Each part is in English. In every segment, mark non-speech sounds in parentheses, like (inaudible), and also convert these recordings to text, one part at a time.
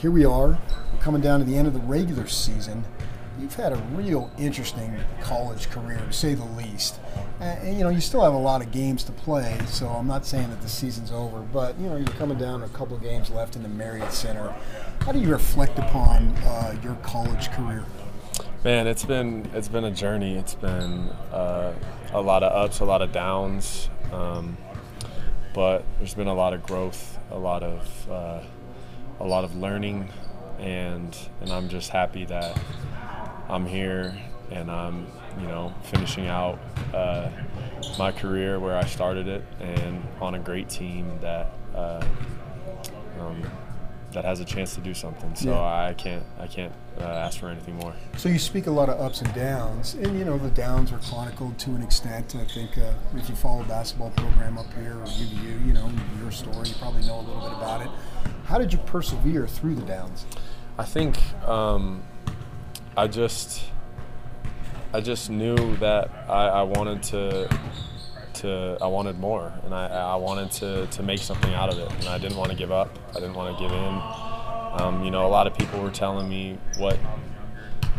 here we are, coming down to the end of the regular season. You've had a real interesting college career, to say the least. And, you know, you still have a lot of games to play, so I'm not saying that the season's over, but, you know, you're coming down a couple games left in the Marriott Center. How do you reflect upon uh, your college career? Man, it's been it's been a journey. It's been uh, a lot of ups, a lot of downs, um, but there's been a lot of growth, a lot of uh, a lot of learning, and and I'm just happy that I'm here and I'm you know finishing out uh, my career where I started it and on a great team that. Uh, um, that has a chance to do something. So yeah. I can't I can't uh, ask for anything more. So you speak a lot of ups and downs, and you know the downs are chronicled to an extent. I think uh, if you follow a basketball program up here or UVU, you know your story, you probably know a little bit about it. How did you persevere through the downs? I think um, I just I just knew that I, I wanted to to I wanted more, and I, I wanted to, to make something out of it, and I didn't want to give up. I didn't want to give in. Um, you know, a lot of people were telling me what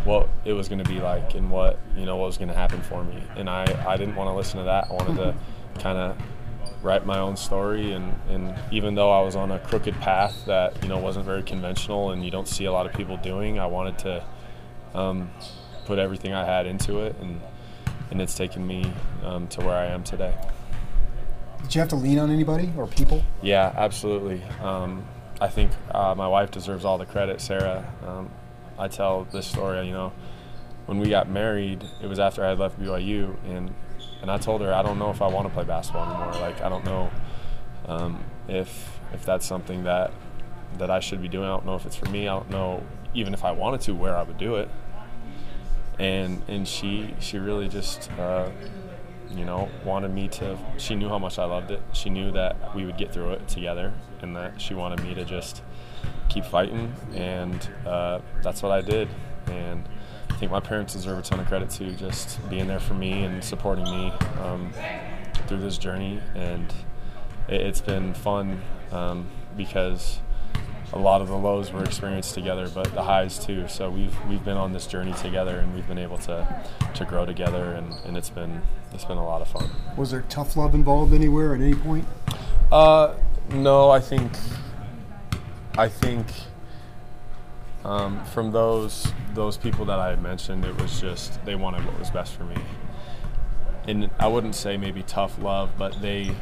what it was going to be like and what you know what was going to happen for me, and I, I didn't want to listen to that. I wanted to kind of write my own story, and, and even though I was on a crooked path that you know wasn't very conventional, and you don't see a lot of people doing, I wanted to um, put everything I had into it and and it's taken me um, to where I am today. Did you have to lean on anybody or people? Yeah, absolutely. Um, I think uh, my wife deserves all the credit, Sarah. Um, I tell this story, you know, when we got married, it was after I had left BYU, and and I told her I don't know if I want to play basketball anymore. Like I don't know um, if if that's something that that I should be doing. I don't know if it's for me. I don't know even if I wanted to where I would do it and and she she really just uh, you know wanted me to she knew how much I loved it. She knew that we would get through it together and that she wanted me to just keep fighting. And uh, that's what I did. And I think my parents deserve a ton of credit too just being there for me and supporting me um, through this journey. And it, has been fun um, because a lot of the lows were experienced together, but the highs too. So we've we've been on this journey together, and we've been able to to grow together, and, and it's been it's been a lot of fun. Was there tough love involved anywhere at any point? Uh, no, I think I think um, from those those people that I had mentioned, it was just they wanted what was best for me, and I wouldn't say maybe tough love, but they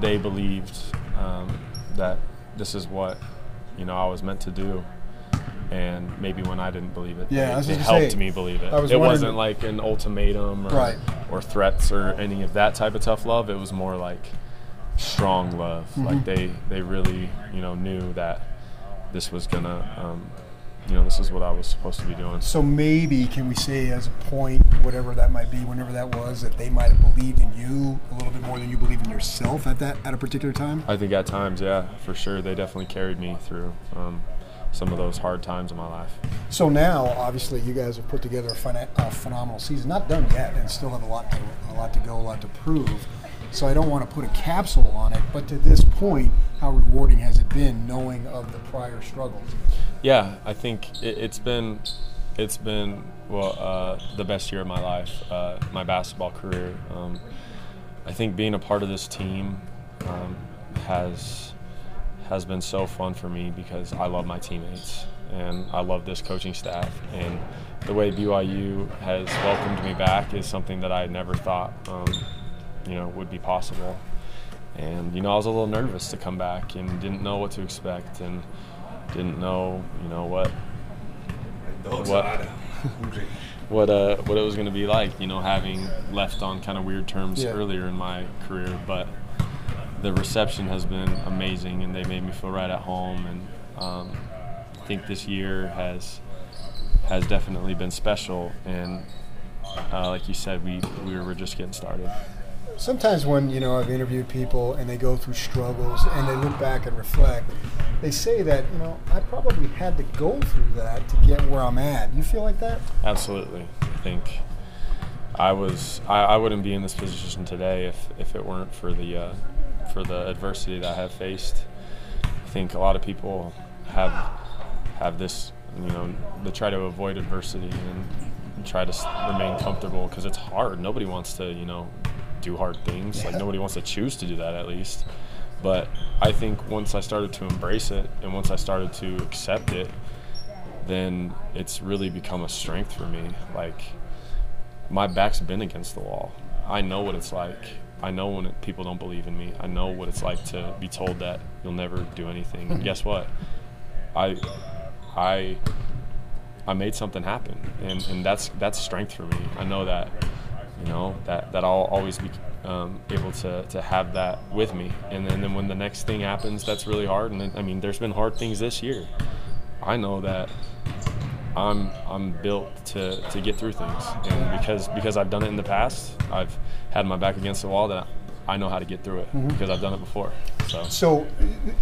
they believed um, that this is what you know I was meant to do. And maybe when I didn't believe it, yeah, it, it helped say, me believe it. Was it wasn't like an ultimatum or, right. or threats or any of that type of tough love. It was more like strong love. Mm-hmm. Like they, they really you know knew that this was gonna um, you know, this is what I was supposed to be doing. So maybe can we say as a point, whatever that might be, whenever that was, that they might have believed in you a little bit more than you believed in yourself at that at a particular time? I think at times, yeah, for sure, they definitely carried me through um, some of those hard times in my life. So now, obviously, you guys have put together a, a phenomenal season. Not done yet, and still have a lot to, a lot to go, a lot to prove. So I don't want to put a capsule on it, but to this point, how rewarding has it been knowing of the prior struggles? Yeah, I think it, has been it's been well uh, the best year of my life, uh, my basketball career. Um, I think being a part of this team um, has has been so fun for me because I love my teammates and I love this coaching staff and the way BYU has welcomed me back is something that I never thought um, you know would be possible. And you know I was a little nervous to come back and didn't know what to expect and didn't know you know what what (laughs) what uh what it was going to be like. You know having left on kind of weird terms yeah. earlier in my career, but the reception has been amazing and they made me feel right at home and um, I think this year has has definitely been special and uh, like you said we we were just getting started sometimes when you know I've interviewed people and they go through struggles and they look back and reflect, they say that you know I probably had to go through that to get where I'm at. You feel like that? Absolutely. I think I was I, I wouldn't be in this position today if if it weren't for the uh, for the adversity that I have faced. I think a lot of people have have this, you know, to try to avoid adversity and try to remain comfortable because it's hard. Nobody wants to, you know, do hard things. Like nobody wants to choose to do that at least. But I think once I started to embrace it and once I started to accept it, then it's really become a strength for me. Like my back's been against the wall. I know what it's like. I know when it, people don't believe in me. I know what it's like to be told that you'll never do anything. And guess what? I, I, I made something happen, and, and that's that's strength for me. I know that, you know that that I'll always be um, able to, to have that with me. And then, then when the next thing happens, that's really hard. And then, I mean, there's been hard things this year. I know that I'm I'm built to, to get through things, and because because I've done it in the past, I've had my back against the wall that I know how to get through it mm-hmm. because I've done it before. So, so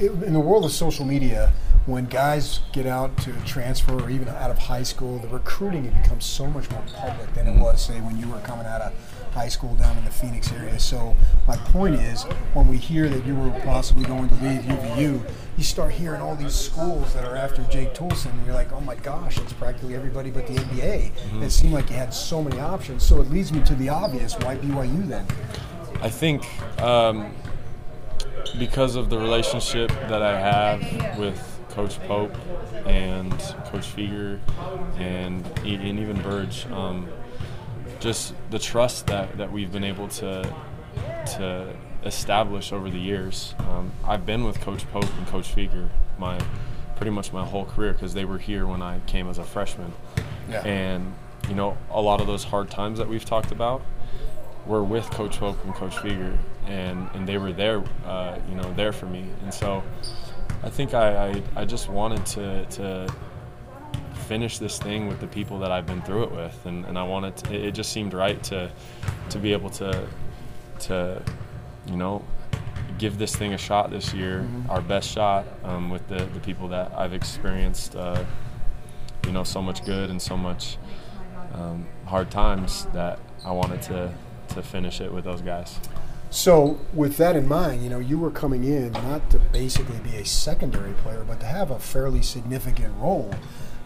in the world of social media, when guys get out to transfer or even out of high school, the recruiting it becomes so much more public than it was, say, when you were coming out of high school down in the Phoenix area. So my point is, when we hear that you were possibly going to leave UVU, you start hearing all these schools that are after Jake Toolson, and you're like, oh my gosh, it's practically everybody but the NBA. Mm-hmm. It seemed like you had so many options. So it leads me to the obvious: why BYU then? I think um, because of the relationship that I have with Coach Pope and Coach Fueger and, and even Burge. Um, just the trust that, that we've been able to to establish over the years. Um, I've been with Coach Pope and Coach Fueger my pretty much my whole career because they were here when I came as a freshman. Yeah. And you know, a lot of those hard times that we've talked about were with Coach Pope and Coach Fueger, and and they were there, uh, you know, there for me. And so, I think I I, I just wanted to to finish this thing with the people that I've been through it with, and, and I wanted to, it just seemed right to to be able to to you know give this thing a shot this year, mm-hmm. our best shot um, with the, the people that I've experienced, uh, you know, so much good and so much um, hard times that I wanted to to finish it with those guys. So, with that in mind, you know, you were coming in not to basically be a secondary player, but to have a fairly significant role.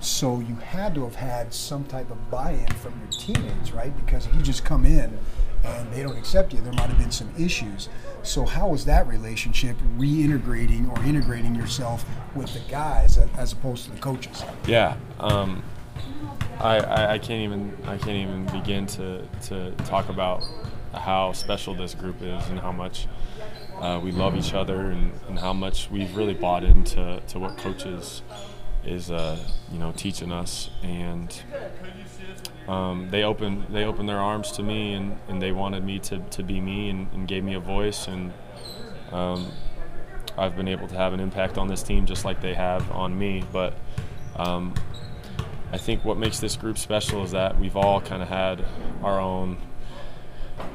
So you had to have had some type of buy-in from your teammates, right? Because if you just come in and they don't accept you, there might have been some issues. So how was that relationship reintegrating or integrating yourself with the guys as opposed to the coaches? Yeah, um, I, I, I, can't even I can't even begin to, to talk about how special this group is and how much uh, we love each other and, and how much we've really bought into to what coaches is uh, you know teaching us, and um, they opened they opened their arms to me, and, and they wanted me to, to be me, and, and gave me a voice, and um, I've been able to have an impact on this team just like they have on me. But um, I think what makes this group special is that we've all kind of had our own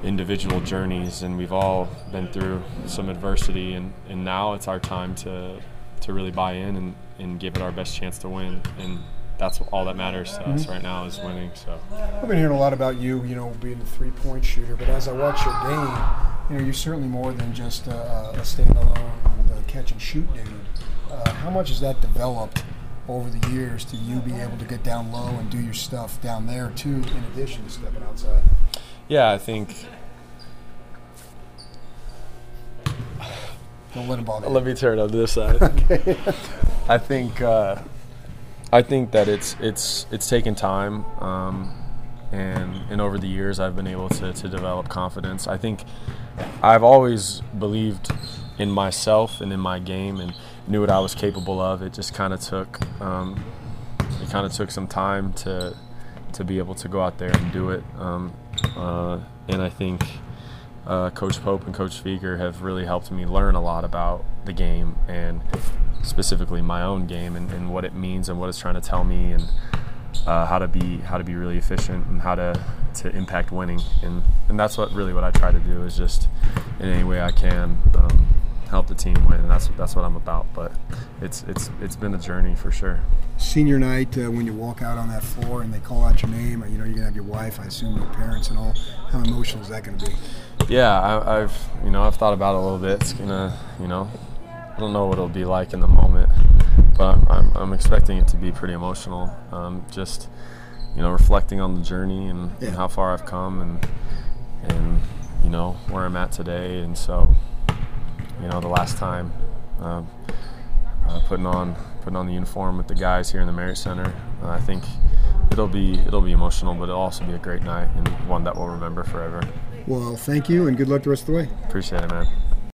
individual journeys and we've all been through some adversity and, and now it's our time to to really buy in and, and give it our best chance to win. And that's all that matters to mm-hmm. us right now is winning. So I've been hearing a lot about you, you know, being a three point shooter. But as I watch your game, you know, you're certainly more than just a, a standalone catch and shoot dude. Uh, how much has that developed over the years to you be able to get down low and do your stuff down there too, in addition to stepping outside? Yeah, I think Don't let him bother. Let me turn on this side. (laughs) okay. I think uh, I think that it's it's it's taken time, um, and and over the years I've been able to to develop confidence. I think I've always believed in myself and in my game and knew what I was capable of. It just kind of took um, it kind of took some time to to be able to go out there and do it. Um, uh, and I think uh, Coach Pope and Coach Fueger have really helped me learn a lot about the game and specifically my own game and, and what it means and what it's trying to tell me and uh, how to be how to be really efficient and how to to impact winning. And and that's what really what I try to do is just in any way I can um, help the team win and that's that's what I'm about but it's it's it's been a journey for sure senior night uh, when you walk out on that floor and they call out your name you know you're gonna have your wife I assume your parents and all how emotional is that gonna be yeah, I, have you know I've thought about it a little bit. It's gonna you know I don't know what it'll be like in the moment, but I'm, I'm, I'm expecting it to be pretty emotional. Um, just you know, reflecting on the journey and, Yeah. and how far I've come, and and you know where I'm at today, and so you know the last time. Um, uh, putting on putting on the uniform with the guys here in the Marriott Center. Uh, I think it'll be it'll be emotional, but it'll also be a great night and one that we'll remember forever. Well, thank you and good luck the rest of the way. Appreciate it, man.